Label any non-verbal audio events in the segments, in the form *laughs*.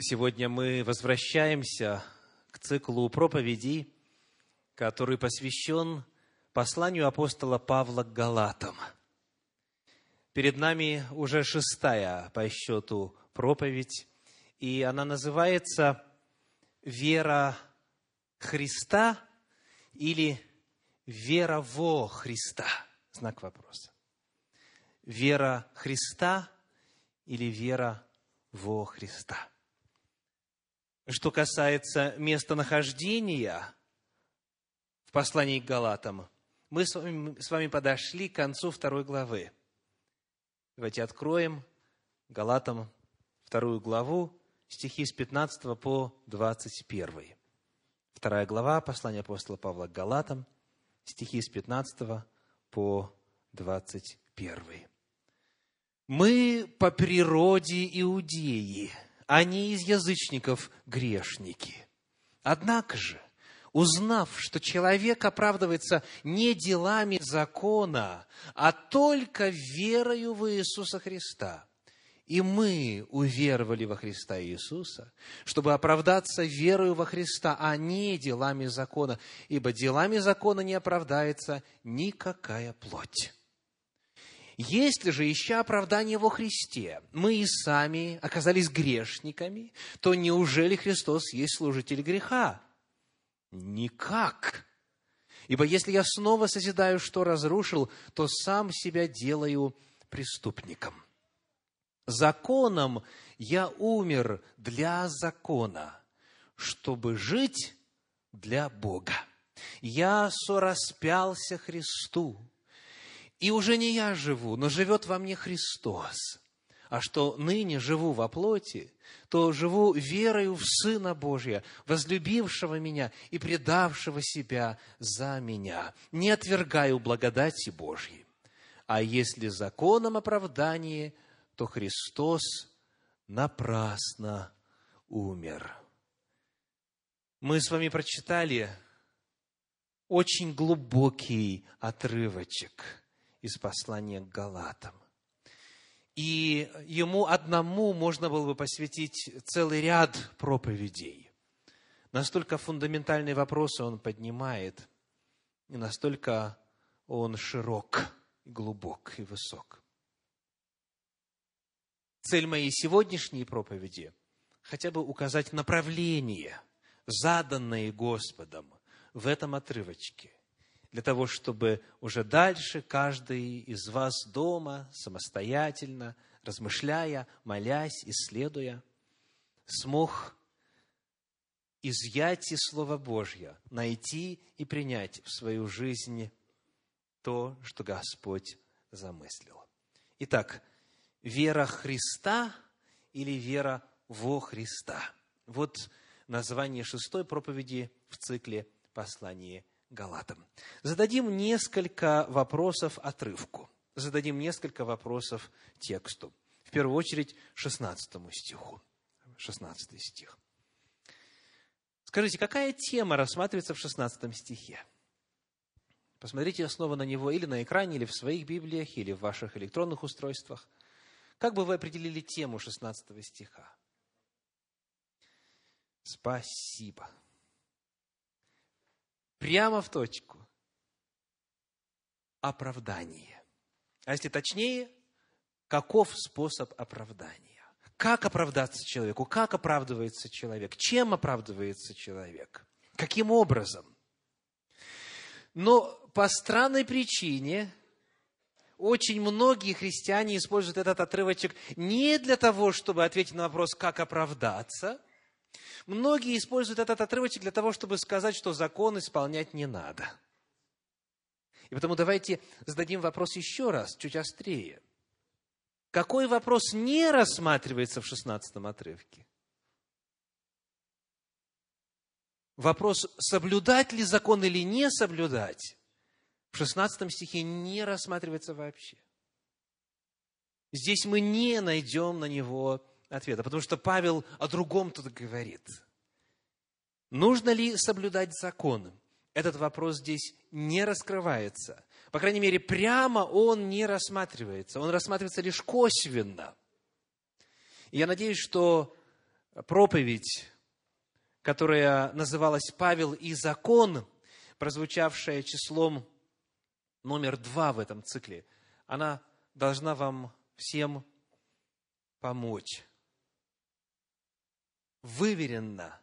Сегодня мы возвращаемся к циклу проповедей, который посвящен посланию апостола Павла к Галатам. Перед нами уже шестая по счету проповедь, и она называется «Вера Христа» или «Вера во Христа». Знак вопроса. Вера Христа или вера во Христа. Что касается местонахождения в послании к Галатам, мы с вами, с вами подошли к концу второй главы. Давайте откроем Галатам вторую главу, стихи с 15 по 21. Вторая глава послания апостола Павла к Галатам, стихи с 15 по 21. «Мы по природе иудеи, они из язычников грешники. Однако же, узнав, что человек оправдывается не делами закона, а только верою в Иисуса Христа, и мы уверовали во Христа Иисуса, чтобы оправдаться верою во Христа, а не делами закона, ибо делами закона не оправдается никакая плоть. Если же, ища оправдание во Христе, мы и сами оказались грешниками, то неужели Христос есть служитель греха? Никак. Ибо если я снова созидаю, что разрушил, то сам себя делаю преступником. Законом я умер для закона, чтобы жить для Бога. Я сораспялся Христу, и уже не я живу, но живет во мне Христос. А что ныне живу во плоти, то живу верою в Сына Божия, возлюбившего меня и предавшего себя за меня. Не отвергаю благодати Божьей. А если законом оправдание, то Христос напрасно умер. Мы с вами прочитали очень глубокий отрывочек – из послания к Галатам. И ему одному можно было бы посвятить целый ряд проповедей. Настолько фундаментальные вопросы он поднимает, и настолько он широк, глубок и высок. Цель моей сегодняшней проповеди – хотя бы указать направление, заданное Господом в этом отрывочке, для того, чтобы уже дальше каждый из вас дома самостоятельно, размышляя, молясь, исследуя, смог изъять из Слова Божьего, найти и принять в свою жизнь то, что Господь замыслил. Итак, вера Христа или вера во Христа? Вот название шестой проповеди в цикле послания Галатам. Зададим несколько вопросов отрывку. Зададим несколько вопросов тексту. В первую очередь, 16 стиху. 16 стих. Скажите, какая тема рассматривается в 16 стихе? Посмотрите снова на него или на экране, или в своих Библиях, или в ваших электронных устройствах. Как бы вы определили тему 16 стиха? Спасибо. Прямо в точку. Оправдание. А если точнее, каков способ оправдания? Как оправдаться человеку? Как оправдывается человек? Чем оправдывается человек? Каким образом? Но по странной причине очень многие христиане используют этот отрывочек не для того, чтобы ответить на вопрос, как оправдаться, Многие используют этот отрывочек для того, чтобы сказать, что закон исполнять не надо. И потому давайте зададим вопрос еще раз, чуть острее. Какой вопрос не рассматривается в 16 отрывке? Вопрос, соблюдать ли закон или не соблюдать, в 16 стихе не рассматривается вообще. Здесь мы не найдем на него ответа, потому что Павел о другом тут говорит. Нужно ли соблюдать закон? Этот вопрос здесь не раскрывается. По крайней мере, прямо он не рассматривается. Он рассматривается лишь косвенно. И я надеюсь, что проповедь, которая называлась «Павел и закон», прозвучавшая числом номер два в этом цикле, она должна вам всем помочь. Выверенно,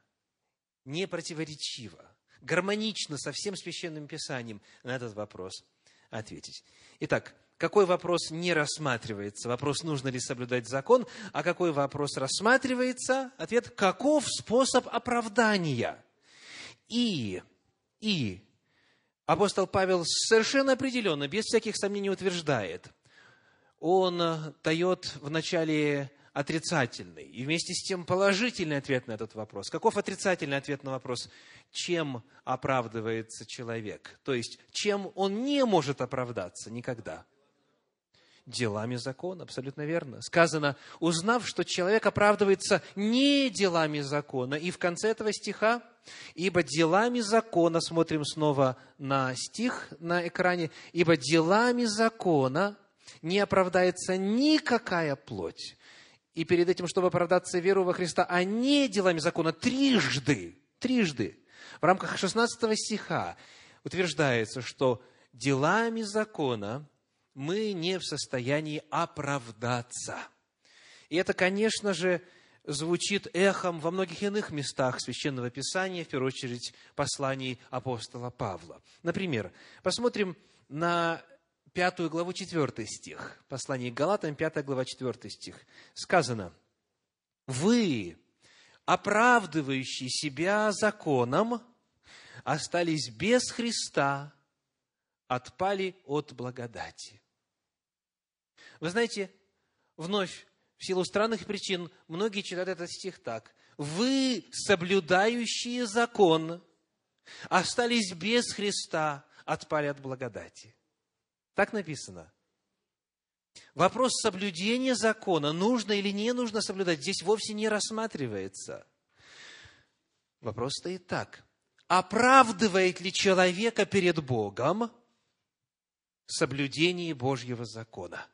непротиворечиво, гармонично со всем священным писанием на этот вопрос ответить. Итак, какой вопрос не рассматривается? Вопрос, нужно ли соблюдать закон, а какой вопрос рассматривается? Ответ, каков способ оправдания? И, и апостол Павел совершенно определенно, без всяких сомнений утверждает, он дает в начале отрицательный и вместе с тем положительный ответ на этот вопрос. Каков отрицательный ответ на вопрос, чем оправдывается человек? То есть, чем он не может оправдаться никогда? делами закона. Абсолютно верно. Сказано, узнав, что человек оправдывается не делами закона. И в конце этого стиха, ибо делами закона, смотрим снова на стих на экране, ибо делами закона не оправдается никакая плоть. И перед этим, чтобы оправдаться веру во Христа, а не делами закона, трижды, трижды, в рамках 16 стиха утверждается, что делами закона мы не в состоянии оправдаться. И это, конечно же, звучит эхом во многих иных местах Священного Писания, в первую очередь посланий апостола Павла. Например, посмотрим на пятую главу, четвертый стих. Послание к Галатам, пятая глава, четвертый стих. Сказано, «Вы, оправдывающие себя законом, остались без Христа, отпали от благодати». Вы знаете, вновь, в силу странных причин, многие читают этот стих так. Вы, соблюдающие закон, остались без Христа, отпали от благодати. Так написано. Вопрос соблюдения закона, нужно или не нужно соблюдать, здесь вовсе не рассматривается. Вопрос стоит так. Оправдывает ли человека перед Богом соблюдение Божьего закона?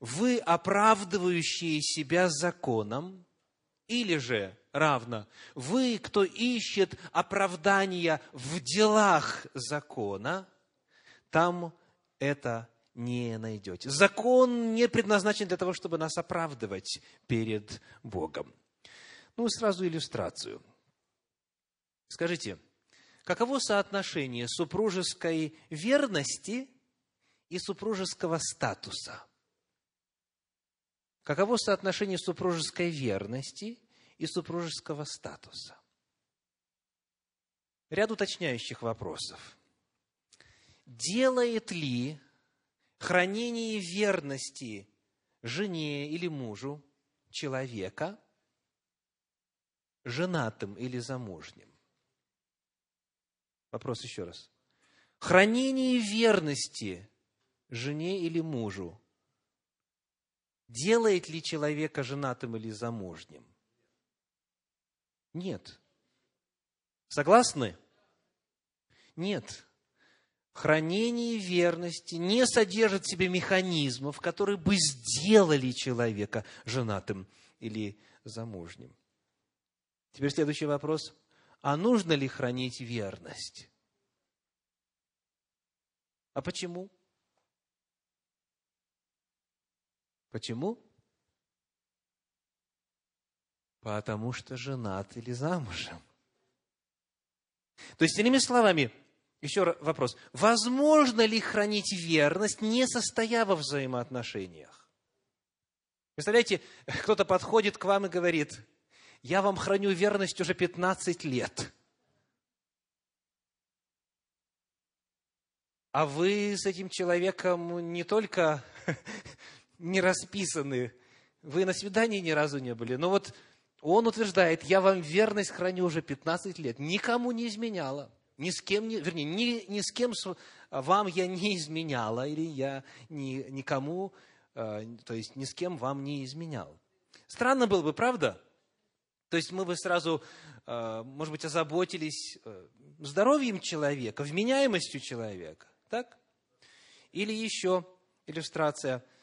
вы, оправдывающие себя законом, или же равно, вы, кто ищет оправдания в делах закона, там это не найдете. Закон не предназначен для того, чтобы нас оправдывать перед Богом. Ну, сразу иллюстрацию. Скажите, каково соотношение супружеской верности и супружеского статуса – Каково соотношение супружеской верности и супружеского статуса? Ряд уточняющих вопросов. Делает ли хранение верности жене или мужу человека женатым или замужним? Вопрос еще раз. Хранение верности жене или мужу делает ли человека женатым или замужним? Нет. Согласны? Нет. Хранение верности не содержит в себе механизмов, которые бы сделали человека женатым или замужним. Теперь следующий вопрос. А нужно ли хранить верность? А почему? Почему? Потому что женат или замужем. То есть, иными словами, еще вопрос. Возможно ли хранить верность, не состоя во взаимоотношениях? Представляете, кто-то подходит к вам и говорит, я вам храню верность уже 15 лет. А вы с этим человеком не только *laughs* не расписаны. Вы на свидании ни разу не были. Но вот он утверждает, я вам верность храню уже 15 лет. Никому не изменяла. Ни с кем, не, вернее, ни, ни с кем вам я не изменяла, или я ни, никому, э, то есть ни с кем вам не изменял. Странно было бы, правда? То есть мы бы сразу, э, может быть, озаботились э, здоровьем человека, вменяемостью человека, так? Или еще иллюстрация –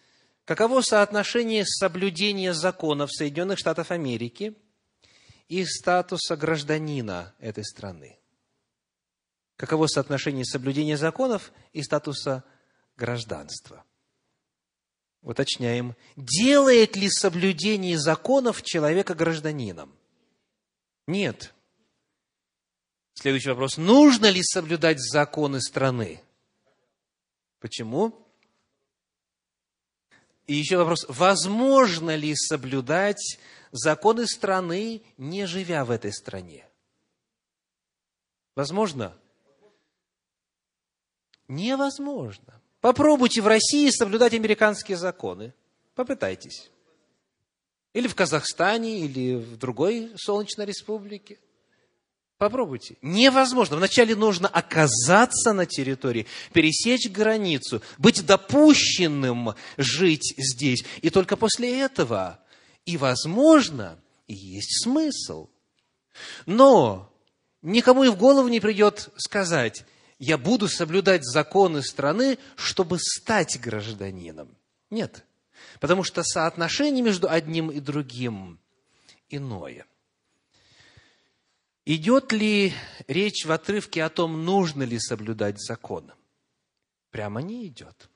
Каково соотношение соблюдения закона в Соединенных Штатах Америки и статуса гражданина этой страны. Каково соотношение соблюдения законов и статуса гражданства? Уточняем, делает ли соблюдение законов человека гражданином? Нет. Следующий вопрос. Нужно ли соблюдать законы страны? Почему? И еще вопрос. Возможно ли соблюдать законы страны, не живя в этой стране? Возможно? Невозможно. Попробуйте в России соблюдать американские законы. Попытайтесь. Или в Казахстане, или в другой солнечной республике. Попробуйте. Невозможно. Вначале нужно оказаться на территории, пересечь границу, быть допущенным жить здесь. И только после этого и возможно, и есть смысл. Но никому и в голову не придет сказать, я буду соблюдать законы страны, чтобы стать гражданином. Нет. Потому что соотношение между одним и другим иное. Идет ли речь в отрывке о том, нужно ли соблюдать закон? Прямо не идет.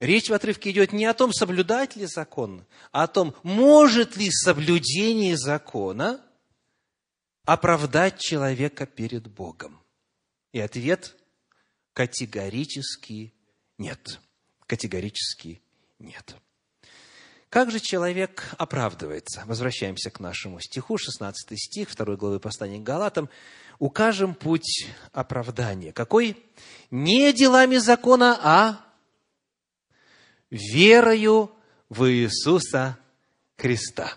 Речь в отрывке идет не о том, соблюдать ли закон, а о том, может ли соблюдение закона оправдать человека перед Богом. И ответ категорически нет. Категорически нет. Как же человек оправдывается? Возвращаемся к нашему стиху, 16 стих 2 главы послания к Галатам. Укажем путь оправдания. Какой? Не делами закона, а верою в Иисуса Христа.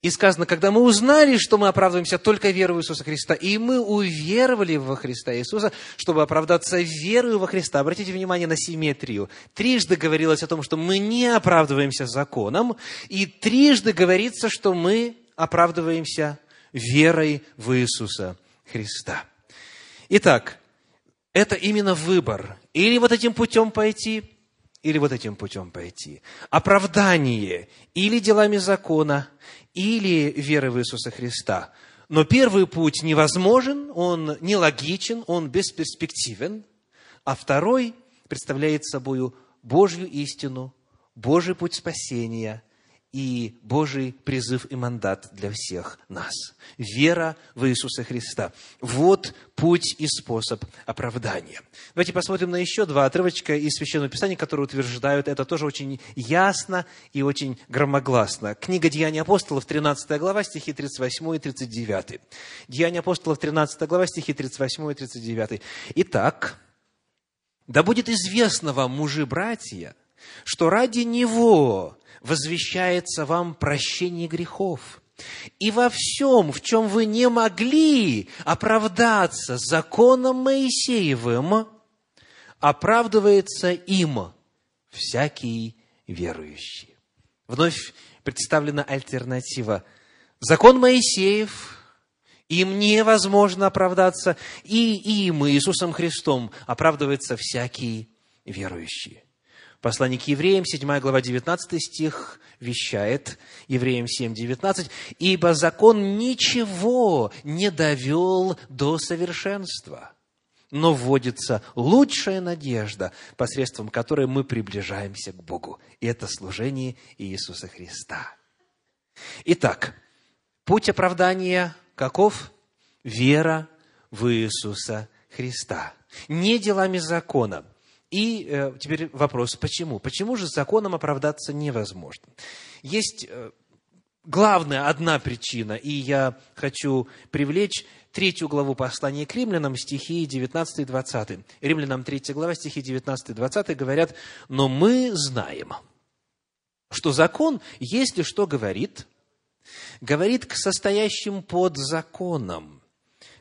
И сказано, когда мы узнали, что мы оправдываемся только верой в Иисуса Христа, и мы уверовали во Христа Иисуса, чтобы оправдаться верою во Христа. Обратите внимание на симметрию. Трижды говорилось о том, что мы не оправдываемся законом, и трижды говорится, что мы оправдываемся верой в Иисуса Христа. Итак, это именно выбор. Или вот этим путем пойти, или вот этим путем пойти. Оправдание или делами закона, или веры в Иисуса Христа. Но первый путь невозможен, он нелогичен, он бесперспективен, а второй представляет собой Божью истину, Божий путь спасения и Божий призыв и мандат для всех нас. Вера в Иисуса Христа. Вот путь и способ оправдания. Давайте посмотрим на еще два отрывочка из Священного Писания, которые утверждают это тоже очень ясно и очень громогласно. Книга Деяний апостолов, 13 глава, стихи 38 и 39. Деяния апостолов, 13 глава, стихи 38 и 39. Итак, да будет известно вам, мужи братья, что ради Него возвещается вам прощение грехов. И во всем, в чем вы не могли оправдаться законом Моисеевым, оправдывается им всякий верующий. Вновь представлена альтернатива. Закон Моисеев, им невозможно оправдаться, и им, Иисусом Христом, оправдывается всякий верующий. Послание к евреям, 7 глава, 19 стих, вещает, евреям 7, 19, «Ибо закон ничего не довел до совершенства, но вводится лучшая надежда, посредством которой мы приближаемся к Богу, и это служение Иисуса Христа». Итак, путь оправдания каков? Вера в Иисуса Христа. Не делами закона – и э, теперь вопрос, почему? Почему же законом оправдаться невозможно? Есть э, главная одна причина, и я хочу привлечь третью главу послания к римлянам, стихи 19 и 20. Римлянам 3 глава, стихи 19 и 20 говорят, «Но мы знаем, что закон, если что говорит, говорит к состоящим под законом,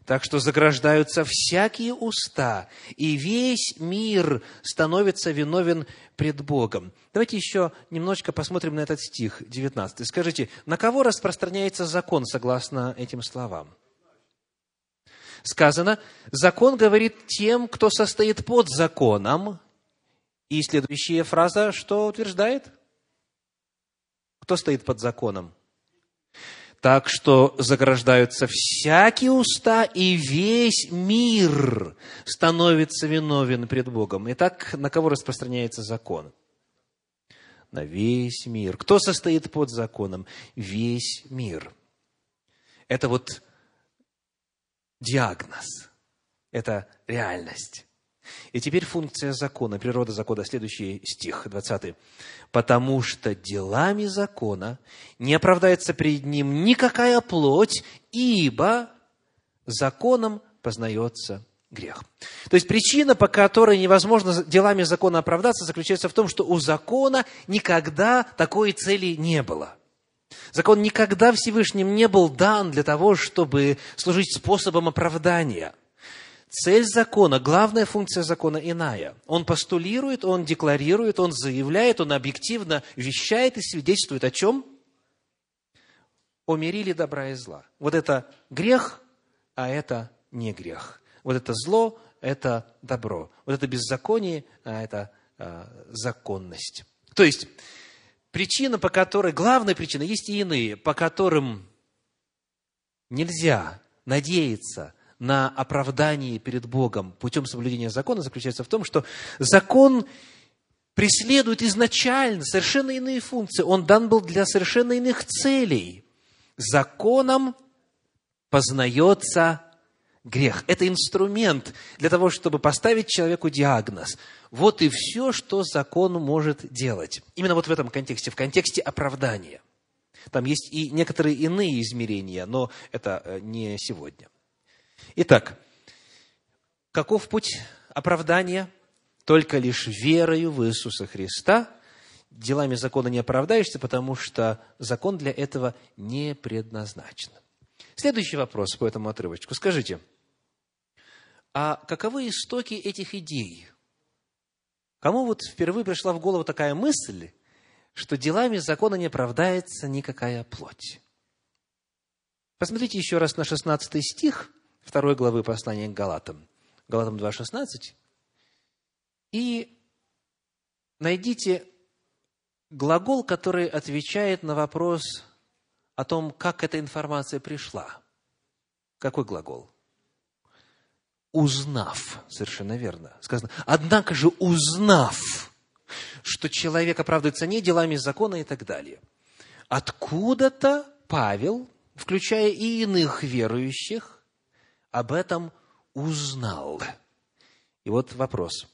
так что заграждаются всякие уста, и весь мир становится виновен пред Богом. Давайте еще немножечко посмотрим на этот стих 19. Скажите, на кого распространяется закон согласно этим словам? Сказано, закон говорит тем, кто состоит под законом. И следующая фраза что утверждает? Кто стоит под законом? Так что заграждаются всякие уста, и весь мир становится виновен пред Богом. Итак, на кого распространяется закон? На весь мир. Кто состоит под законом? Весь мир. Это вот диагноз. Это реальность. И теперь функция закона, природа закона, следующий стих, 20. «Потому что делами закона не оправдается перед ним никакая плоть, ибо законом познается грех». То есть причина, по которой невозможно делами закона оправдаться, заключается в том, что у закона никогда такой цели не было. Закон никогда Всевышним не был дан для того, чтобы служить способом оправдания – Цель закона, главная функция закона иная. Он постулирует, он декларирует, он заявляет, он объективно вещает и свидетельствует о чем? О мире добра и зла. Вот это грех, а это не грех. Вот это зло, это добро. Вот это беззаконие, а это э, законность. То есть, причина, по которой, главная причина, есть и иные, по которым нельзя надеяться на оправдание перед Богом путем соблюдения закона заключается в том, что закон преследует изначально совершенно иные функции. Он дан был для совершенно иных целей. Законом познается грех. Это инструмент для того, чтобы поставить человеку диагноз. Вот и все, что закон может делать. Именно вот в этом контексте, в контексте оправдания. Там есть и некоторые иные измерения, но это э, не сегодня. Итак, каков путь оправдания? Только лишь верою в Иисуса Христа. Делами закона не оправдаешься, потому что закон для этого не предназначен. Следующий вопрос по этому отрывочку. Скажите, а каковы истоки этих идей? Кому вот впервые пришла в голову такая мысль, что делами закона не оправдается никакая плоть? Посмотрите еще раз на 16 стих – второй главы послания к Галатам, Галатам 2.16, и найдите глагол, который отвечает на вопрос о том, как эта информация пришла. Какой глагол? Узнав, совершенно верно. Сказано, однако же узнав, что человек оправдывается не делами закона и так далее. Откуда-то Павел, включая и иных верующих, об этом узнал. И вот вопрос.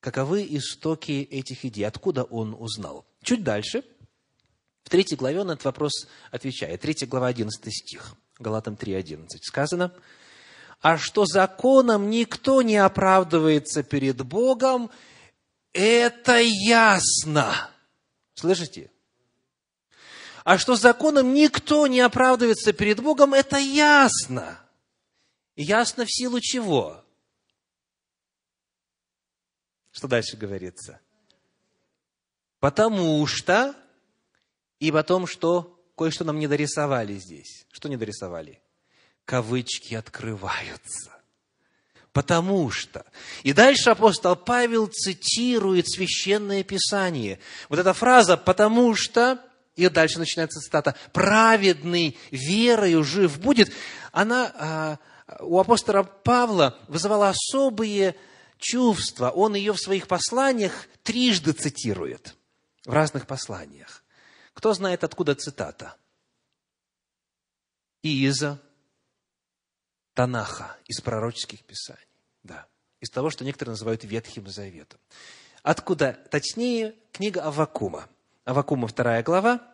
Каковы истоки этих идей? Откуда он узнал? Чуть дальше, в третьей главе он этот вопрос отвечает. Третья глава, 11 стих. Галатам 3.11. Сказано, «А что законом никто не оправдывается перед Богом, это ясно». Слышите? А что законом никто не оправдывается перед Богом, это ясно. Ясно в силу чего? Что дальше говорится? Потому что, и потом, что кое-что нам не дорисовали здесь. Что не дорисовали? Кавычки открываются. Потому что. И дальше апостол Павел цитирует священное писание. Вот эта фраза «потому что», и дальше начинается цитата, «праведный верою жив будет», она а, у апостола Павла вызывала особые чувства. Он ее в своих посланиях трижды цитирует, в разных посланиях. Кто знает, откуда цитата? из Танаха, из пророческих писаний. Да, из того, что некоторые называют Ветхим Заветом. Откуда? Точнее, книга Авакума. Авакума, вторая глава,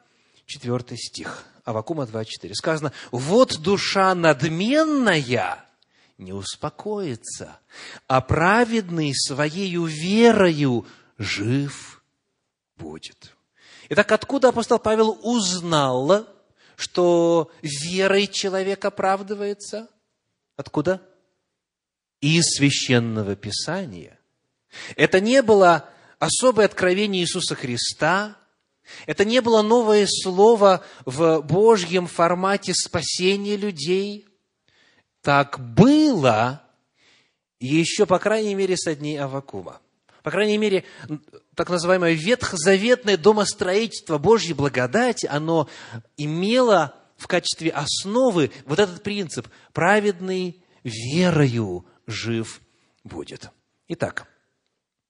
четвертый стих. Авакума 2.4. Сказано, вот душа надменная не успокоится, а праведный своею верою жив будет. Итак, откуда апостол Павел узнал, что верой человек оправдывается? Откуда? Из священного писания. Это не было особое откровение Иисуса Христа, это не было новое слово в Божьем формате спасения людей. Так было еще, по крайней мере, со дней Авакума. По крайней мере, так называемое ветхозаветное домостроительство Божьей благодати, оно имело в качестве основы вот этот принцип «праведный верою жив будет». Итак,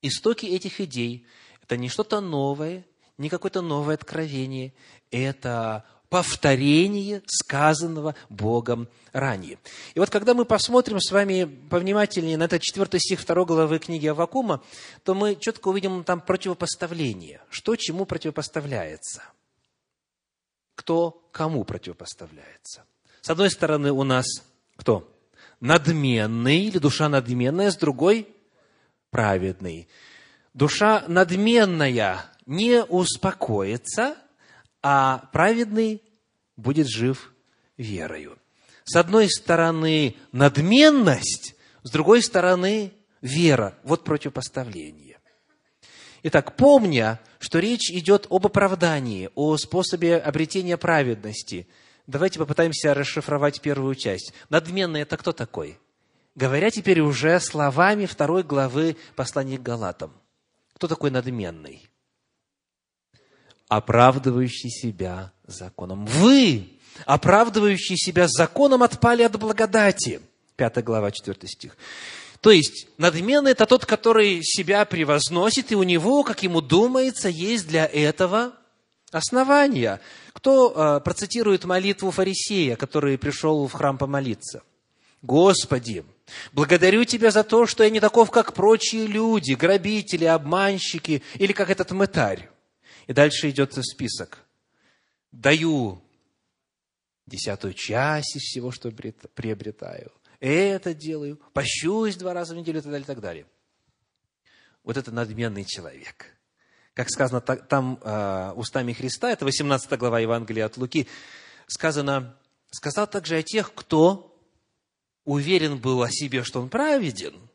истоки этих идей – это не что-то новое, не какое-то новое откровение, это повторение сказанного Богом ранее. И вот когда мы посмотрим с вами повнимательнее на этот четвертый стих второй главы книги Авакума, то мы четко увидим там противопоставление. Что чему противопоставляется? Кто кому противопоставляется? С одной стороны у нас кто? Надменный или душа надменная, с другой – праведный. Душа надменная не успокоится – а праведный будет жив верою. С одной стороны надменность, с другой стороны вера. Вот противопоставление. Итак, помня, что речь идет об оправдании, о способе обретения праведности, давайте попытаемся расшифровать первую часть. Надменный – это кто такой? Говоря теперь уже словами второй главы послания к Галатам. Кто такой надменный? Оправдывающий себя законом. Вы, оправдывающие себя законом, отпали от благодати. Пятая глава, четвертый стих. То есть, надменный – это тот, который себя превозносит, и у него, как ему думается, есть для этого основания. Кто э, процитирует молитву фарисея, который пришел в храм помолиться? «Господи, благодарю Тебя за то, что я не таков, как прочие люди, грабители, обманщики или как этот мытарь. И дальше идет список. Даю десятую часть из всего, что приобретаю. Это делаю, пощусь два раза в неделю и так далее, и так далее. Вот это надменный человек. Как сказано там э, устами Христа, это 18 глава Евангелия от Луки, сказано, сказал также о тех, кто уверен был о себе, что он праведен –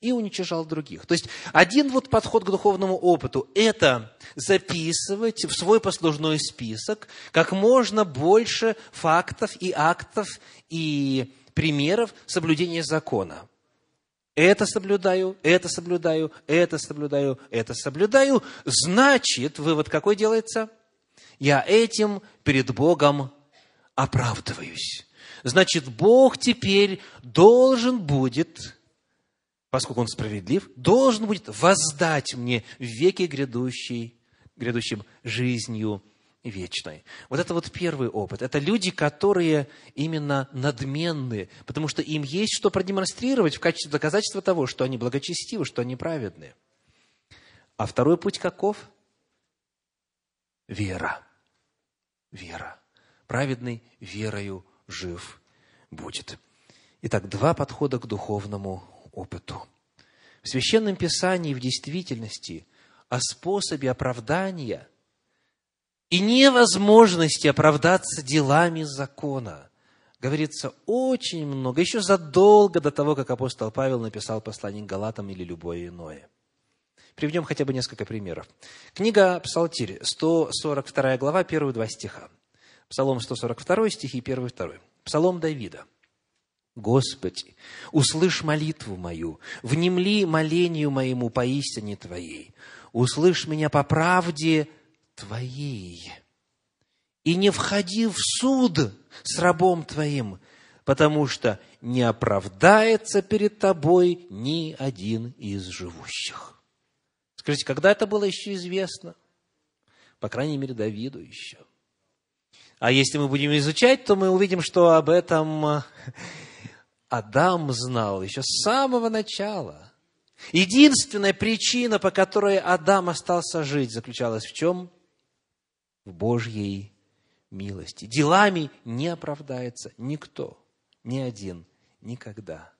и уничтожал других. То есть один вот подход к духовному опыту – это записывать в свой послужной список как можно больше фактов и актов и примеров соблюдения закона. Это соблюдаю, это соблюдаю, это соблюдаю, это соблюдаю. Значит, вывод какой делается? Я этим перед Богом оправдываюсь. Значит, Бог теперь должен будет поскольку Он справедлив, должен будет воздать мне в веке грядущей, грядущим жизнью вечной. Вот это вот первый опыт. Это люди, которые именно надменные, потому что им есть что продемонстрировать в качестве доказательства того, что они благочестивы, что они праведные. А второй путь каков? Вера. Вера. Праведный верою жив будет. Итак, два подхода к духовному опыту. В Священном Писании в действительности о способе оправдания и невозможности оправдаться делами закона говорится очень много, еще задолго до того, как апостол Павел написал послание к Галатам или любое иное. Приведем хотя бы несколько примеров. Книга Псалтирь, 142 глава, первые два стиха. Псалом 142, стихи 1 и 2. Псалом Давида – Господи, услышь молитву мою, внемли молению моему поистине Твоей, услышь меня по правде Твоей, и не входи в суд с рабом Твоим, потому что не оправдается перед Тобой ни один из живущих. Скажите, когда это было еще известно? По крайней мере, Давиду еще. А если мы будем изучать, то мы увидим, что об этом Адам знал еще с самого начала. Единственная причина, по которой Адам остался жить, заключалась в чем? В Божьей милости. Делами не оправдается никто, ни один, никогда.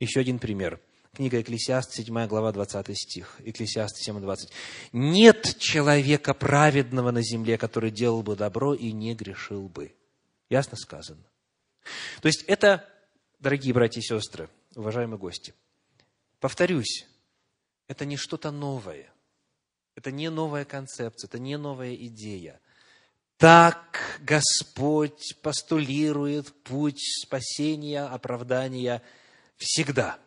Еще один пример. Книга Экклесиаст, 7 глава, 20 стих. Экклесиаст 7, 20. «Нет человека праведного на земле, который делал бы добро и не грешил бы». Ясно сказано. То есть, это Дорогие братья и сестры, уважаемые гости, повторюсь, это не что-то новое. Это не новая концепция, это не новая идея. Так Господь постулирует путь спасения, оправдания всегда.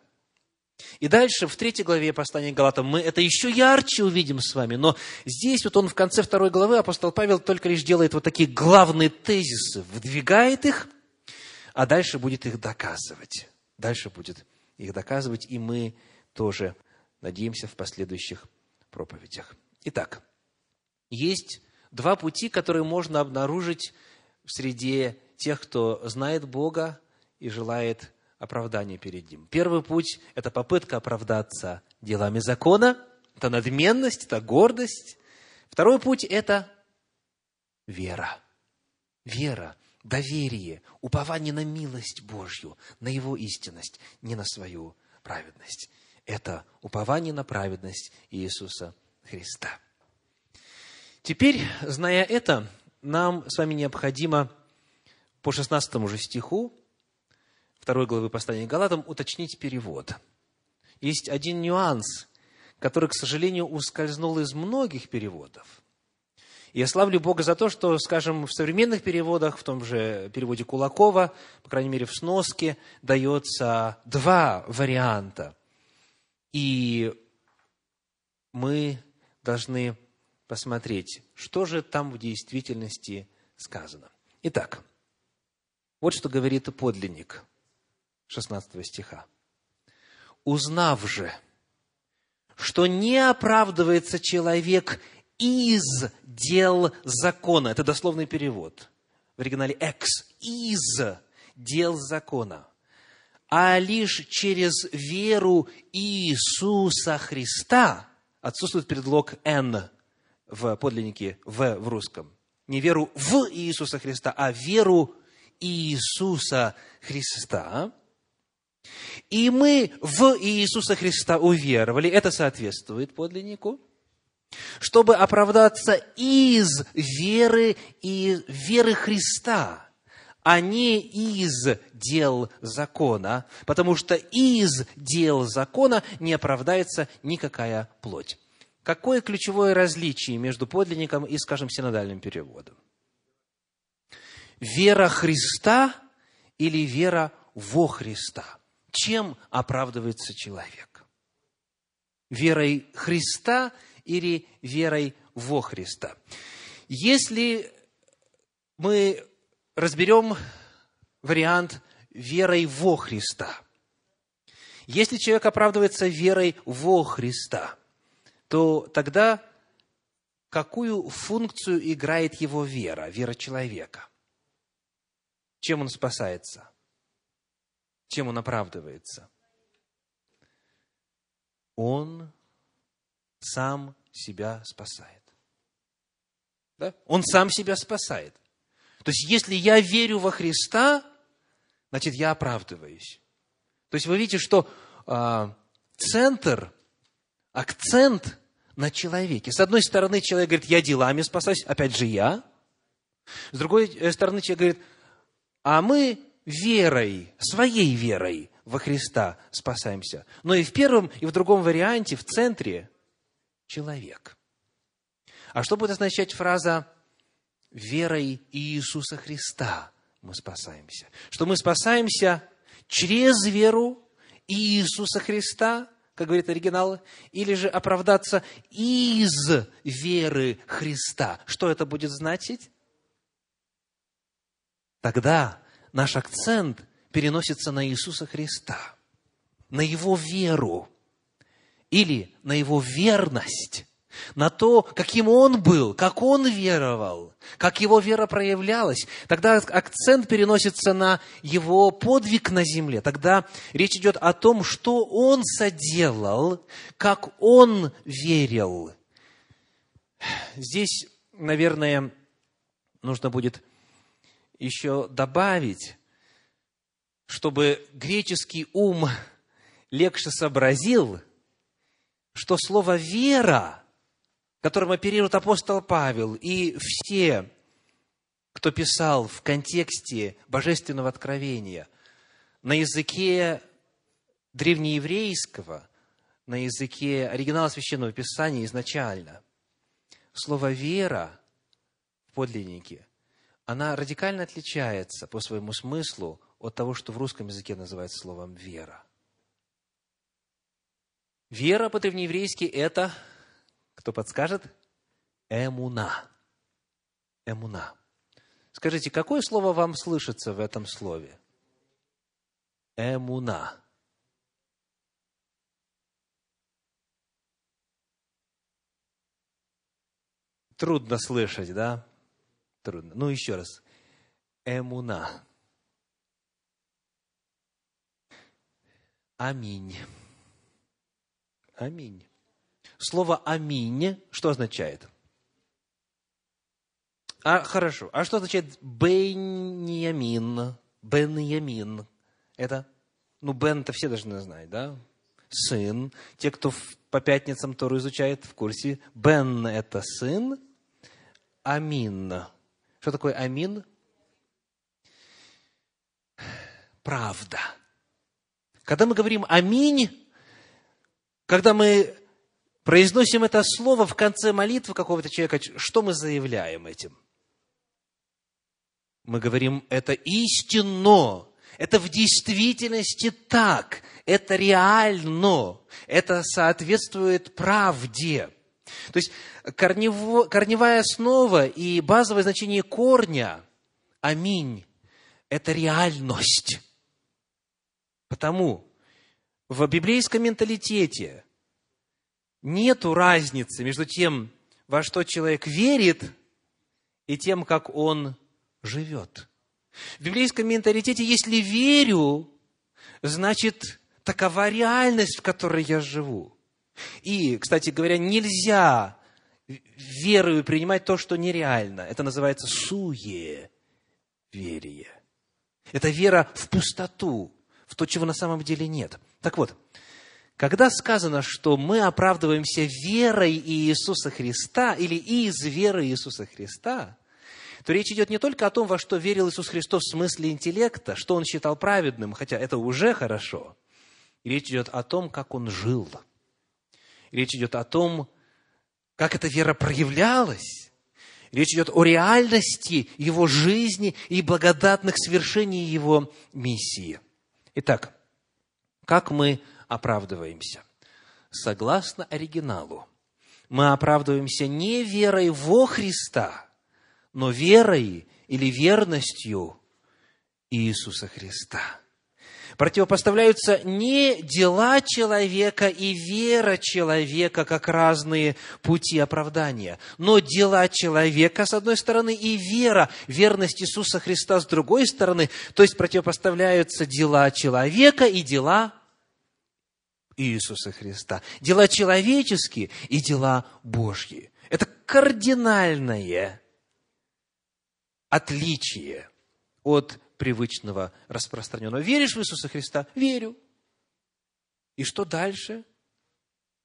И дальше, в третьей главе послания Галатам, мы это еще ярче увидим с вами. Но здесь вот он в конце второй главы, апостол Павел только лишь делает вот такие главные тезисы, выдвигает их, а дальше будет их доказывать. Дальше будет их доказывать, и мы тоже надеемся в последующих проповедях. Итак, есть два пути, которые можно обнаружить в среде тех, кто знает Бога и желает оправдания перед Ним. Первый путь – это попытка оправдаться делами закона, это надменность, это гордость. Второй путь – это вера. Вера, доверие, упование на милость Божью, на Его истинность, не на свою праведность. Это упование на праведность Иисуса Христа. Теперь, зная это, нам с вами необходимо по 16 же стиху второй главы послания Галатам уточнить перевод. Есть один нюанс, который, к сожалению, ускользнул из многих переводов. Я славлю Бога за то, что, скажем, в современных переводах, в том же переводе Кулакова, по крайней мере, в сноске, дается два варианта. И мы должны посмотреть, что же там в действительности сказано. Итак, вот что говорит подлинник 16 стиха. «Узнав же, что не оправдывается человек из дел закона». Это дословный перевод. В оригинале «экс» – «из дел закона» а лишь через веру Иисуса Христа, отсутствует предлог «н» в подлиннике «в» в русском, не веру в Иисуса Христа, а веру Иисуса Христа, и мы в Иисуса Христа уверовали, это соответствует подлиннику, чтобы оправдаться из веры и веры Христа, а не из дел закона, потому что из дел закона не оправдается никакая плоть. Какое ключевое различие между подлинником и, скажем, синодальным переводом? Вера Христа или вера во Христа? чем оправдывается человек? Верой Христа или верой во Христа? Если мы разберем вариант верой во Христа, если человек оправдывается верой во Христа, то тогда какую функцию играет его вера, вера человека? Чем он спасается? Чем он оправдывается? Он сам себя спасает. Да? Он сам себя спасает. То есть, если я верю во Христа, значит, я оправдываюсь. То есть, вы видите, что э, центр, акцент на человеке. С одной стороны, человек говорит, я делами спасаюсь, опять же я. С другой э, стороны, человек говорит, а мы верой, своей верой во Христа спасаемся. Но и в первом, и в другом варианте в центре человек. А что будет означать фраза «верой Иисуса Христа мы спасаемся»? Что мы спасаемся через веру Иисуса Христа, как говорит оригинал, или же оправдаться из веры Христа. Что это будет значить? Тогда наш акцент переносится на Иисуса Христа, на Его веру или на Его верность, на то, каким Он был, как Он веровал, как Его вера проявлялась. Тогда акцент переносится на Его подвиг на земле. Тогда речь идет о том, что Он соделал, как Он верил. Здесь, наверное, нужно будет еще добавить, чтобы греческий ум легче сообразил, что слово «вера», которым оперирует апостол Павел и все, кто писал в контексте божественного откровения, на языке древнееврейского, на языке оригинала Священного Писания изначально, слово «вера» в подлиннике она радикально отличается по своему смыслу от того, что в русском языке называется словом «вера». Вера по-древнееврейски – это, кто подскажет? Эмуна. Эмуна. Скажите, какое слово вам слышится в этом слове? Эмуна. Трудно слышать, да? Трудно. Ну, еще раз. Эмуна. Аминь. Аминь. Слово аминь что означает? А, хорошо. А что означает Беньямин? Беньямин. Это, ну, Бен-то все должны знать, да? Сын. Те, кто по пятницам Тору изучает в курсе, Бен – это сын, Амин. Что такое амин? Правда. Когда мы говорим аминь, когда мы произносим это слово в конце молитвы какого-то человека, что мы заявляем этим? Мы говорим, это истинно, это в действительности так, это реально, это соответствует правде. То есть корнево, корневая основа и базовое значение корня, аминь, это реальность. Потому в библейском менталитете нету разницы между тем, во что человек верит, и тем, как он живет. В библейском менталитете, если верю, значит, такова реальность, в которой я живу. И, кстати говоря, нельзя верою принимать то, что нереально. Это называется суеверие. Это вера в пустоту, в то, чего на самом деле нет. Так вот, когда сказано, что мы оправдываемся верой Иисуса Христа или из веры Иисуса Христа, то речь идет не только о том, во что верил Иисус Христос в смысле интеллекта, что Он считал праведным, хотя это уже хорошо. речь идет о том, как Он жил. речь идет о том, как эта вера проявлялась. Речь идет о реальности его жизни и благодатных свершений его миссии. Итак, как мы оправдываемся? Согласно оригиналу, мы оправдываемся не верой во Христа, но верой или верностью Иисуса Христа. Противопоставляются не дела человека и вера человека, как разные пути оправдания, но дела человека с одной стороны и вера, верность Иисуса Христа с другой стороны. То есть противопоставляются дела человека и дела Иисуса Христа. Дела человеческие и дела Божьи. Это кардинальное отличие от привычного, распространенного. Веришь в Иисуса Христа? Верю. И что дальше?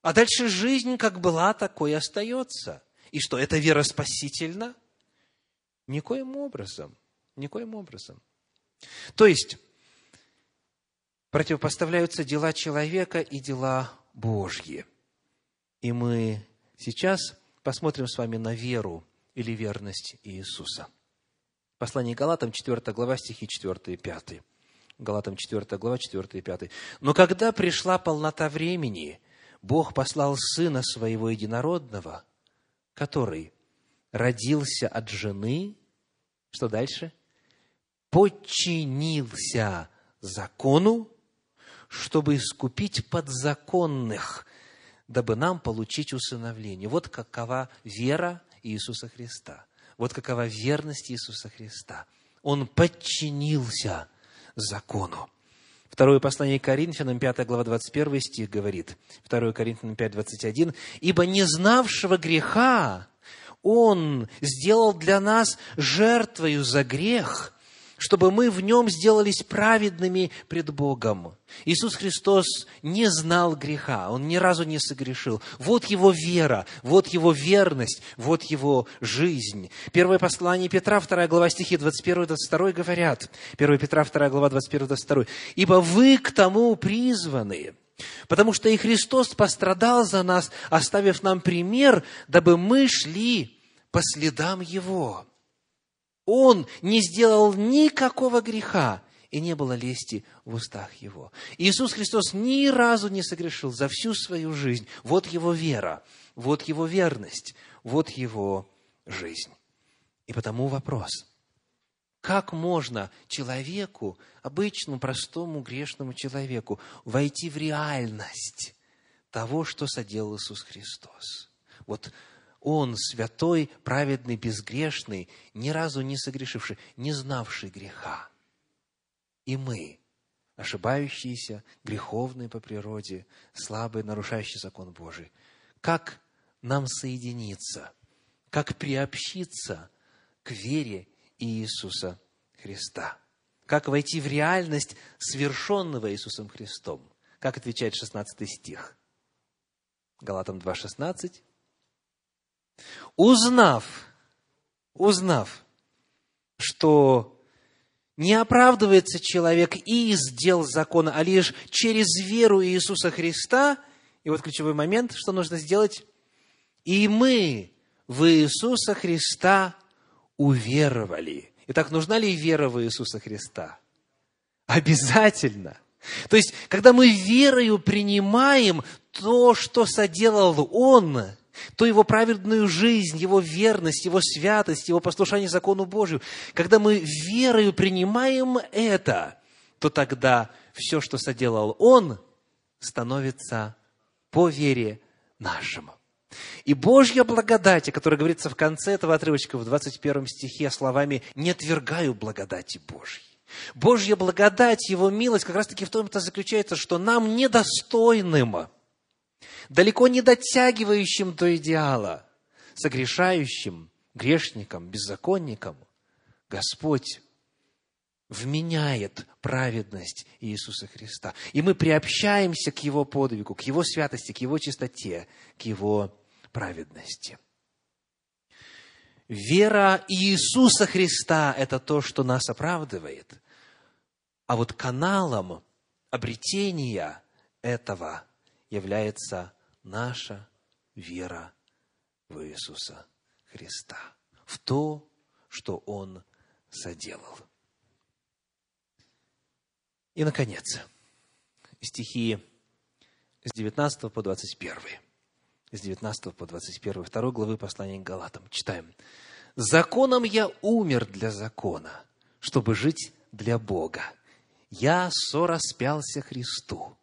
А дальше жизнь как была, такой и остается. И что, эта вера спасительна? Никоим образом. Никоим образом. То есть, противопоставляются дела человека и дела Божьи. И мы сейчас посмотрим с вами на веру или верность Иисуса. Послание Галатам, 4 глава, стихи 4 и 5. Галатам 4 глава, 4 и 5. «Но когда пришла полнота времени, Бог послал Сына Своего Единородного, который родился от жены, что дальше? Подчинился закону, чтобы искупить подзаконных, дабы нам получить усыновление. Вот какова вера Иисуса Христа – вот какова верность Иисуса Христа. Он подчинился закону. Второе послание Коринфянам, 5 глава, 21 стих говорит, 2 Коринфянам 5, 21, «Ибо не знавшего греха Он сделал для нас жертвою за грех, чтобы мы в нем сделались праведными пред Богом. Иисус Христос не знал греха, Он ни разу не согрешил. Вот Его вера, вот Его верность, вот Его жизнь. Первое послание Петра, 2 глава стихи 21-22 говорят, 1 Петра, 2 глава 21-22, «Ибо вы к тому призваны, потому что и Христос пострадал за нас, оставив нам пример, дабы мы шли по следам Его». Он не сделал никакого греха и не было лести в устах его. Иисус Христос ни разу не согрешил за всю свою жизнь. Вот его вера, вот его верность, вот его жизнь. И потому вопрос, как можно человеку, обычному, простому, грешному человеку, войти в реальность того, что соделал Иисус Христос? Вот он святой, праведный, безгрешный, ни разу не согрешивший, не знавший греха. И мы, ошибающиеся, греховные по природе, слабые, нарушающие закон Божий. Как нам соединиться, как приобщиться к вере Иисуса Христа? Как войти в реальность свершенного Иисусом Христом? Как отвечает 16 стих? Галатам 2.16 узнав, узнав, что не оправдывается человек из дел закона, а лишь через веру Иисуса Христа, и вот ключевой момент, что нужно сделать, и мы в Иисуса Христа уверовали. Итак, нужна ли вера в Иисуса Христа? Обязательно. То есть, когда мы верою принимаем то, что соделал Он, то его праведную жизнь, его верность, его святость, его послушание закону Божию, когда мы верою принимаем это, то тогда все, что соделал Он, становится по вере нашему. И Божья благодать, о которой говорится в конце этого отрывочка, в 21 стихе, словами «не отвергаю благодати Божьей». Божья благодать, Его милость как раз-таки в том-то заключается, что нам недостойным – далеко не дотягивающим до идеала, согрешающим, грешникам, беззаконникам, Господь вменяет праведность Иисуса Христа. И мы приобщаемся к Его подвигу, к Его святости, к Его чистоте, к Его праведности. Вера Иисуса Христа – это то, что нас оправдывает. А вот каналом обретения этого является наша вера в Иисуса Христа, в то, что Он соделал. И, наконец, стихи с 19 по 21. С 19 по 21, второй главы послания к Галатам. Читаем. «Законом я умер для закона, чтобы жить для Бога. Я сораспялся Христу,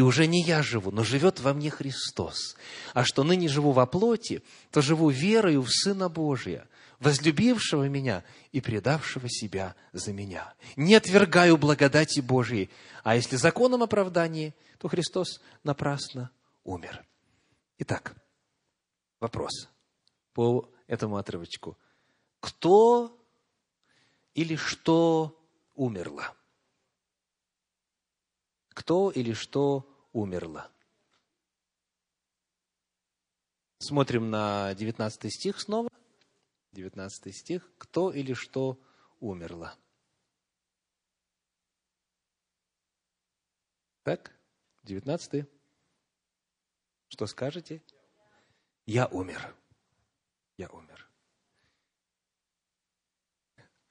и уже не я живу, но живет во мне Христос. А что ныне живу во плоти, то живу верою в Сына Божия, возлюбившего меня и предавшего себя за меня. Не отвергаю благодати Божией, а если законом оправдания, то Христос напрасно умер. Итак, вопрос по этому отрывочку. Кто или что умерло? кто или что умерло. Смотрим на 19 стих снова. 19 стих. Кто или что умерло. Так, 19. Что скажете? Я умер. Я умер.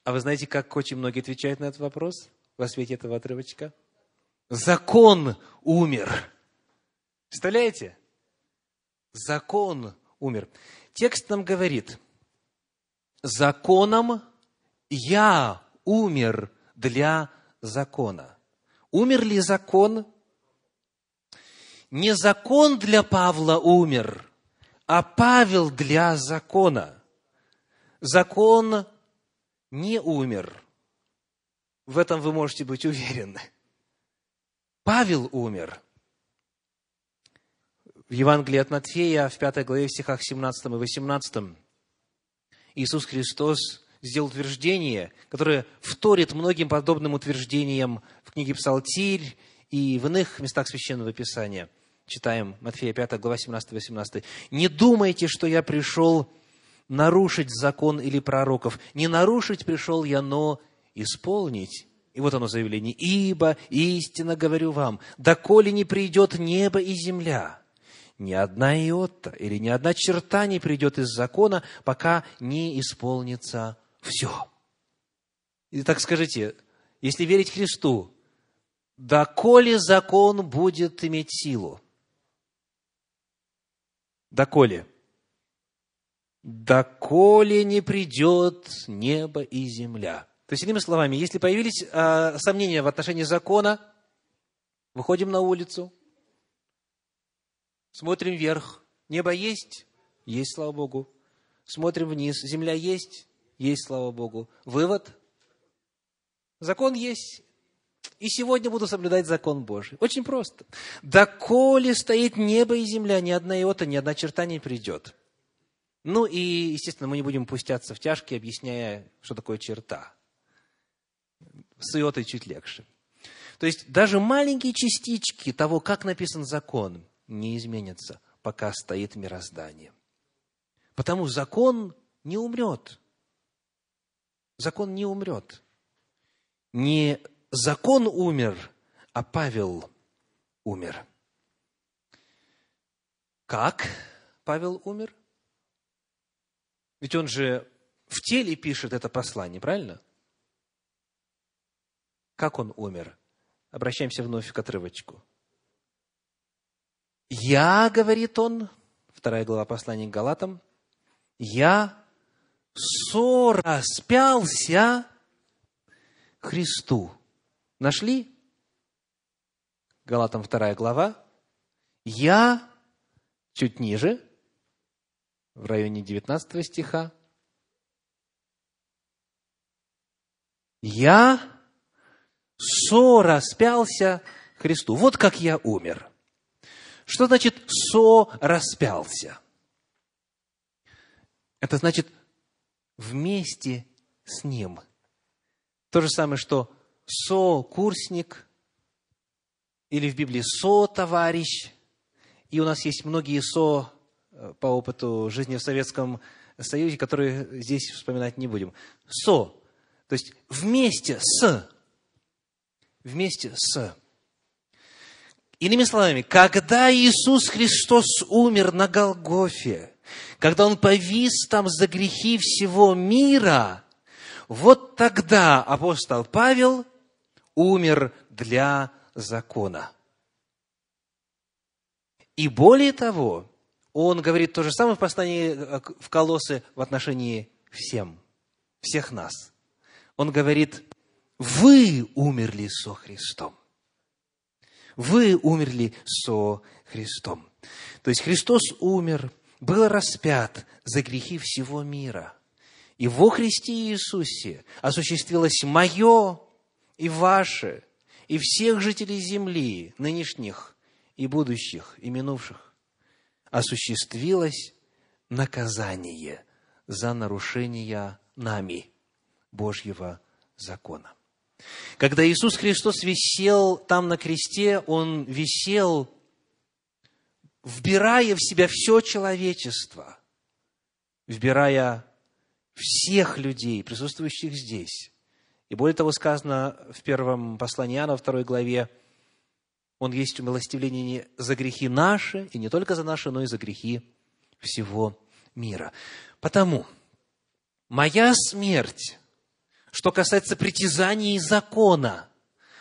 А вы знаете, как очень многие отвечают на этот вопрос во свете этого отрывочка? Закон умер. Представляете? Закон умер. Текст нам говорит, законом я умер для закона. Умер ли закон? Не закон для Павла умер, а Павел для закона. Закон не умер. В этом вы можете быть уверены. Павел умер. В Евангелии от Матфея, в пятой главе, в стихах 17 и 18, Иисус Христос сделал утверждение, которое вторит многим подобным утверждениям в книге Псалтирь и в иных местах Священного Писания. Читаем Матфея 5 глава 17-18. «Не думайте, что я пришел нарушить закон или пророков. Не нарушить пришел я, но исполнить. И вот оно заявление. «Ибо истинно говорю вам, доколе не придет небо и земля, ни одна иота или ни одна черта не придет из закона, пока не исполнится все». И так скажите, если верить Христу, доколе закон будет иметь силу? Доколе? Доколе не придет небо и земля. То есть, иными словами, если появились э, сомнения в отношении закона, выходим на улицу, смотрим вверх, небо есть? Есть, слава Богу. Смотрим вниз, земля есть? Есть, слава Богу. Вывод? Закон есть. И сегодня буду соблюдать закон Божий. Очень просто. Доколе стоит небо и земля, ни одна иота, ни одна черта не придет. Ну и, естественно, мы не будем пустяться в тяжкие, объясняя, что такое черта. С чуть легче. То есть даже маленькие частички того, как написан закон, не изменятся, пока стоит мироздание. Потому закон не умрет. Закон не умрет. Не закон умер, а Павел умер. Как Павел умер? Ведь он же в теле пишет это послание, правильно? Как он умер? Обращаемся вновь к отрывочку. Я, говорит он, вторая глава послания к Галатам, я сораспялся Христу. Нашли? Галатам вторая глава. Я чуть ниже, в районе 19 стиха. Я сораспялся Христу. Вот как я умер. Что значит сораспялся? Это значит вместе с Ним. То же самое, что со-курсник или в Библии со-товарищ. И у нас есть многие со по опыту жизни в Советском Союзе, которые здесь вспоминать не будем. Со, то есть вместе с, вместе с. Иными словами, когда Иисус Христос умер на Голгофе, когда Он повис там за грехи всего мира, вот тогда апостол Павел умер для закона. И более того, он говорит то же самое в послании в Колосы в отношении всем, всех нас. Он говорит, вы умерли со Христом. Вы умерли со Христом. То есть Христос умер, был распят за грехи всего мира. И во Христе Иисусе осуществилось мое и ваше, и всех жителей земли, нынешних и будущих, и минувших, осуществилось наказание за нарушение нами Божьего закона. Когда Иисус Христос висел там на кресте, Он висел, вбирая в себя все человечество, вбирая всех людей, присутствующих здесь. И более того, сказано в первом послании Иоанна, второй главе, Он есть умилостивление за грехи наши, и не только за наши, но и за грехи всего мира. Потому моя смерть что касается притязаний закона,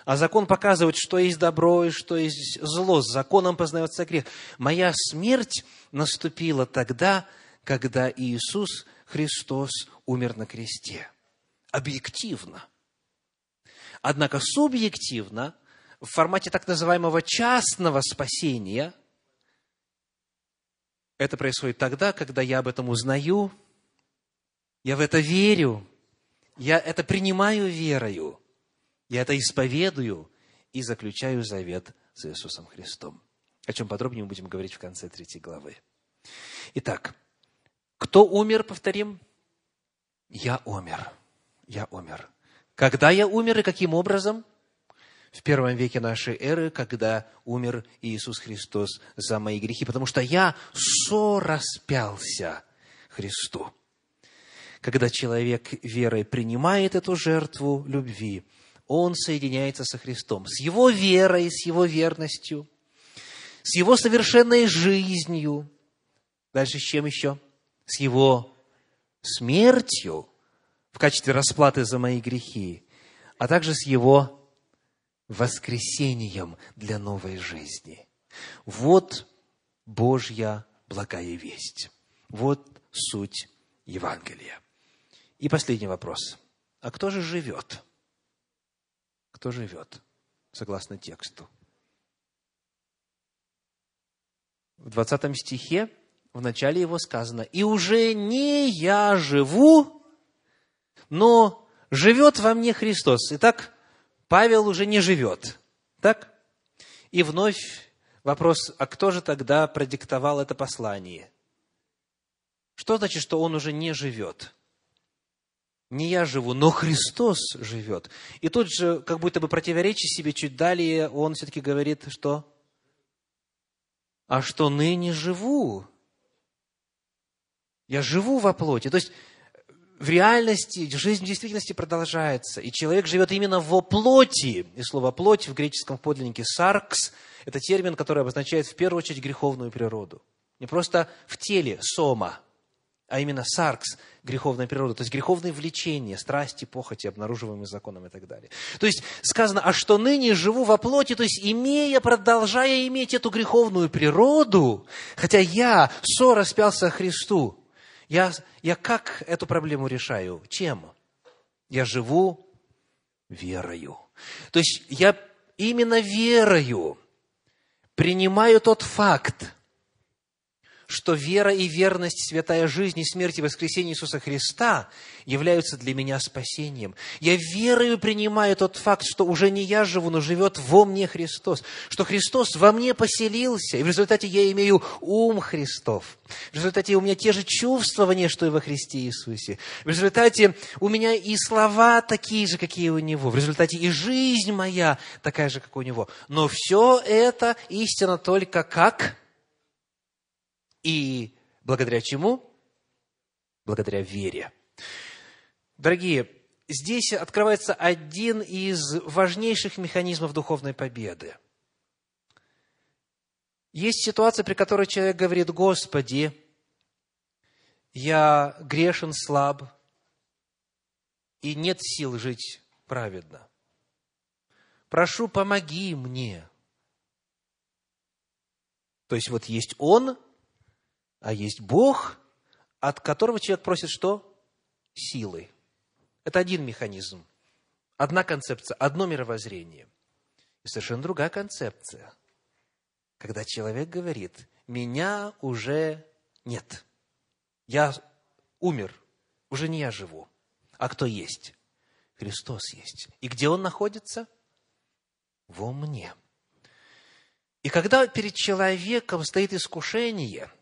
а закон показывает, что есть добро и что есть зло, с законом познается грех. Моя смерть наступила тогда, когда Иисус Христос умер на кресте. Объективно. Однако субъективно, в формате так называемого частного спасения, это происходит тогда, когда я об этом узнаю, я в это верю, я это принимаю верою, я это исповедую и заключаю завет с Иисусом Христом. О чем подробнее мы будем говорить в конце третьей главы. Итак, кто умер, повторим? Я умер. Я умер. Когда я умер и каким образом? В первом веке нашей эры, когда умер Иисус Христос за мои грехи, потому что я сораспялся Христу когда человек верой принимает эту жертву любви, он соединяется со Христом, с его верой, с его верностью, с его совершенной жизнью. Дальше с чем еще? С его смертью в качестве расплаты за мои грехи. а также с Его воскресением для новой жизни. Вот Божья благая весть. Вот суть Евангелия. И последний вопрос. А кто же живет? Кто живет, согласно тексту? В 20 стихе, в начале его сказано, «И уже не я живу, но живет во мне Христос». Итак, Павел уже не живет. Так? И вновь вопрос, а кто же тогда продиктовал это послание? Что значит, что он уже не живет? Не я живу, но Христос живет. И тут же, как будто бы противоречи себе, чуть далее он все-таки говорит, что? А что ныне живу? Я живу во плоти. То есть, в реальности, жизнь в действительности продолжается, и человек живет именно во плоти. И слово «плоть» в греческом подлиннике «саркс» – это термин, который обозначает в первую очередь греховную природу. Не просто в теле «сома», а именно «саркс» – греховная природа, то есть греховные влечения, страсти, похоти, обнаруживаемые законом и так далее. То есть сказано, а что ныне живу во плоти, то есть имея, продолжая иметь эту греховную природу, хотя я со распялся Христу, я, я как эту проблему решаю? Чем? Я живу верою. То есть я именно верою принимаю тот факт, что вера и верность, святая жизнь и смерть и воскресение Иисуса Христа являются для меня спасением. Я верою принимаю тот факт, что уже не я живу, но живет во мне Христос, что Христос во мне поселился, и в результате я имею ум Христов. В результате у меня те же чувствования, что и во Христе Иисусе. В результате у меня и слова такие же, какие у Него. В результате и жизнь моя такая же, как у Него. Но все это истина только как и благодаря чему? Благодаря вере. Дорогие, здесь открывается один из важнейших механизмов духовной победы. Есть ситуация, при которой человек говорит, Господи, я грешен, слаб, и нет сил жить праведно. Прошу, помоги мне. То есть вот есть он, а есть Бог, от которого человек просит что? Силы. Это один механизм, одна концепция, одно мировоззрение. И совершенно другая концепция, когда человек говорит, меня уже нет. Я умер, уже не я живу. А кто есть? Христос есть. И где Он находится? Во мне. И когда перед человеком стоит искушение –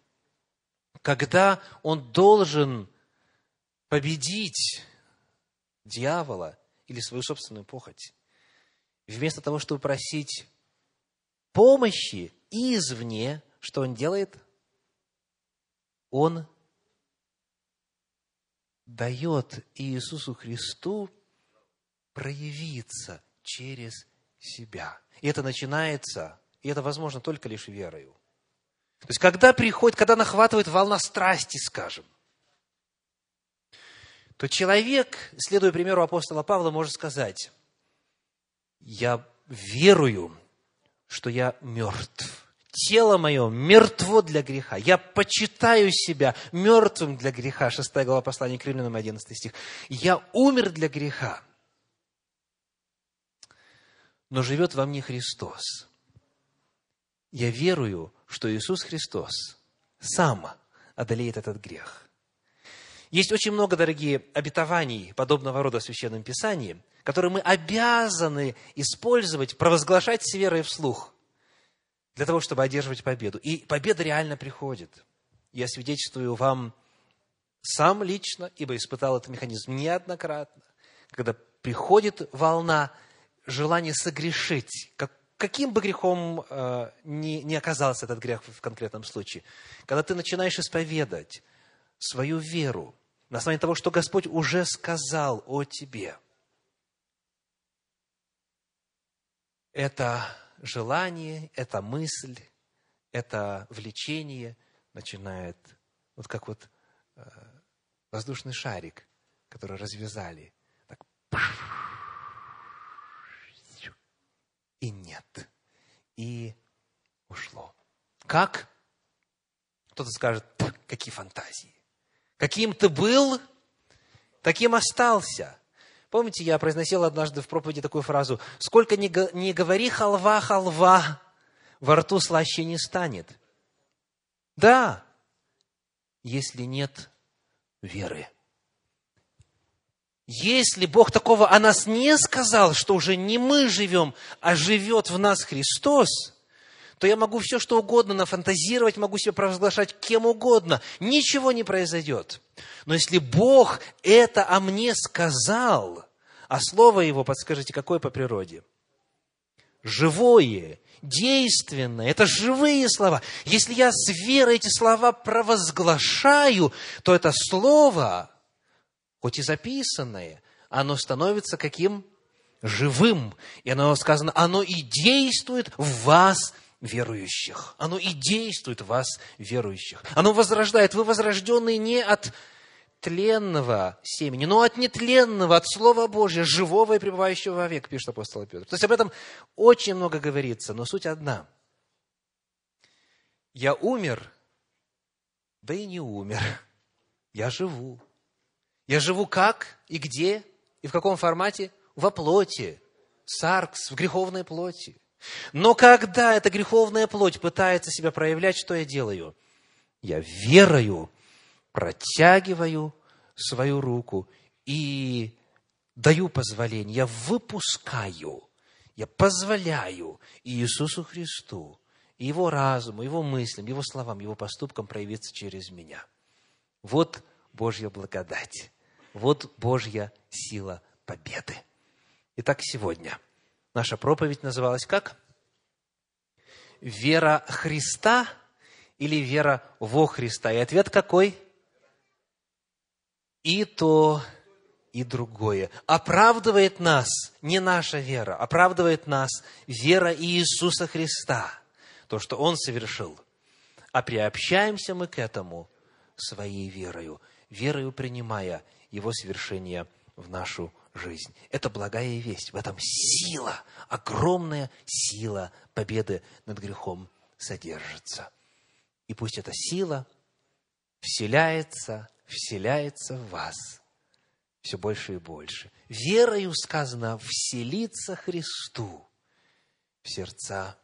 когда он должен победить дьявола или свою собственную похоть, вместо того, чтобы просить помощи извне, что он делает? Он дает Иисусу Христу проявиться через себя. И это начинается, и это возможно только лишь верою. То есть, когда приходит, когда нахватывает волна страсти, скажем, то человек, следуя примеру апостола Павла, может сказать, я верую, что я мертв. Тело мое мертво для греха. Я почитаю себя мертвым для греха. Шестая глава послания к Римлянам, 11 стих. Я умер для греха. Но живет во мне Христос. Я верую, что Иисус Христос сам одолеет этот грех. Есть очень много, дорогие, обетований подобного рода в Священном Писании, которые мы обязаны использовать, провозглашать с верой вслух, для того, чтобы одерживать победу. И победа реально приходит. Я свидетельствую вам сам лично, ибо испытал этот механизм неоднократно, когда приходит волна желания согрешить, как каким бы грехом э, ни, ни оказался этот грех в конкретном случае, когда ты начинаешь исповедать свою веру на основании того, что Господь уже сказал о тебе, это желание, это мысль, это влечение начинает, вот как вот э, воздушный шарик, который развязали, так, и нет. И ушло. Как? Кто-то скажет, какие фантазии. Каким ты был, таким остался. Помните, я произносил однажды в проповеди такую фразу, «Сколько не, говори халва, халва, во рту слаще не станет». Да, если нет веры. Если Бог такого о нас не сказал, что уже не мы живем, а живет в нас Христос, то я могу все, что угодно нафантазировать, могу себя провозглашать кем угодно. Ничего не произойдет. Но если Бог это о мне сказал, а Слово Его, подскажите, какое по природе? Живое, действенное. Это живые слова. Если я с верой эти слова провозглашаю, то это Слово, хоть и записанное, оно становится каким? Живым. И оно сказано, оно и действует в вас, верующих. Оно и действует в вас, верующих. Оно возрождает. Вы возрожденные не от тленного семени, но от нетленного, от Слова Божьего, живого и пребывающего вовек, пишет апостол Петр. То есть об этом очень много говорится, но суть одна. Я умер, да и не умер. Я живу. Я живу как и где и в каком формате? Во плоти. Саркс, в греховной плоти. Но когда эта греховная плоть пытается себя проявлять, что я делаю? Я верою протягиваю свою руку и даю позволение, я выпускаю, я позволяю Иисусу Христу, Его разуму, Его мыслям, Его словам, Его поступкам проявиться через меня. Вот Божья благодать, вот Божья сила победы. Итак, сегодня наша проповедь называлась как? Вера Христа или вера во Христа? И ответ какой? и то, и другое. Оправдывает нас не наша вера, оправдывает нас вера Иисуса Христа, то, что Он совершил. А приобщаемся мы к этому своей верою, верою принимая Его совершение в нашу жизнь. Это благая весть, в этом сила, огромная сила победы над грехом содержится. И пусть эта сила вселяется вселяется в вас все больше и больше. Верою сказано вселиться Христу в сердца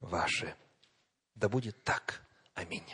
ваши. Да будет так. Аминь.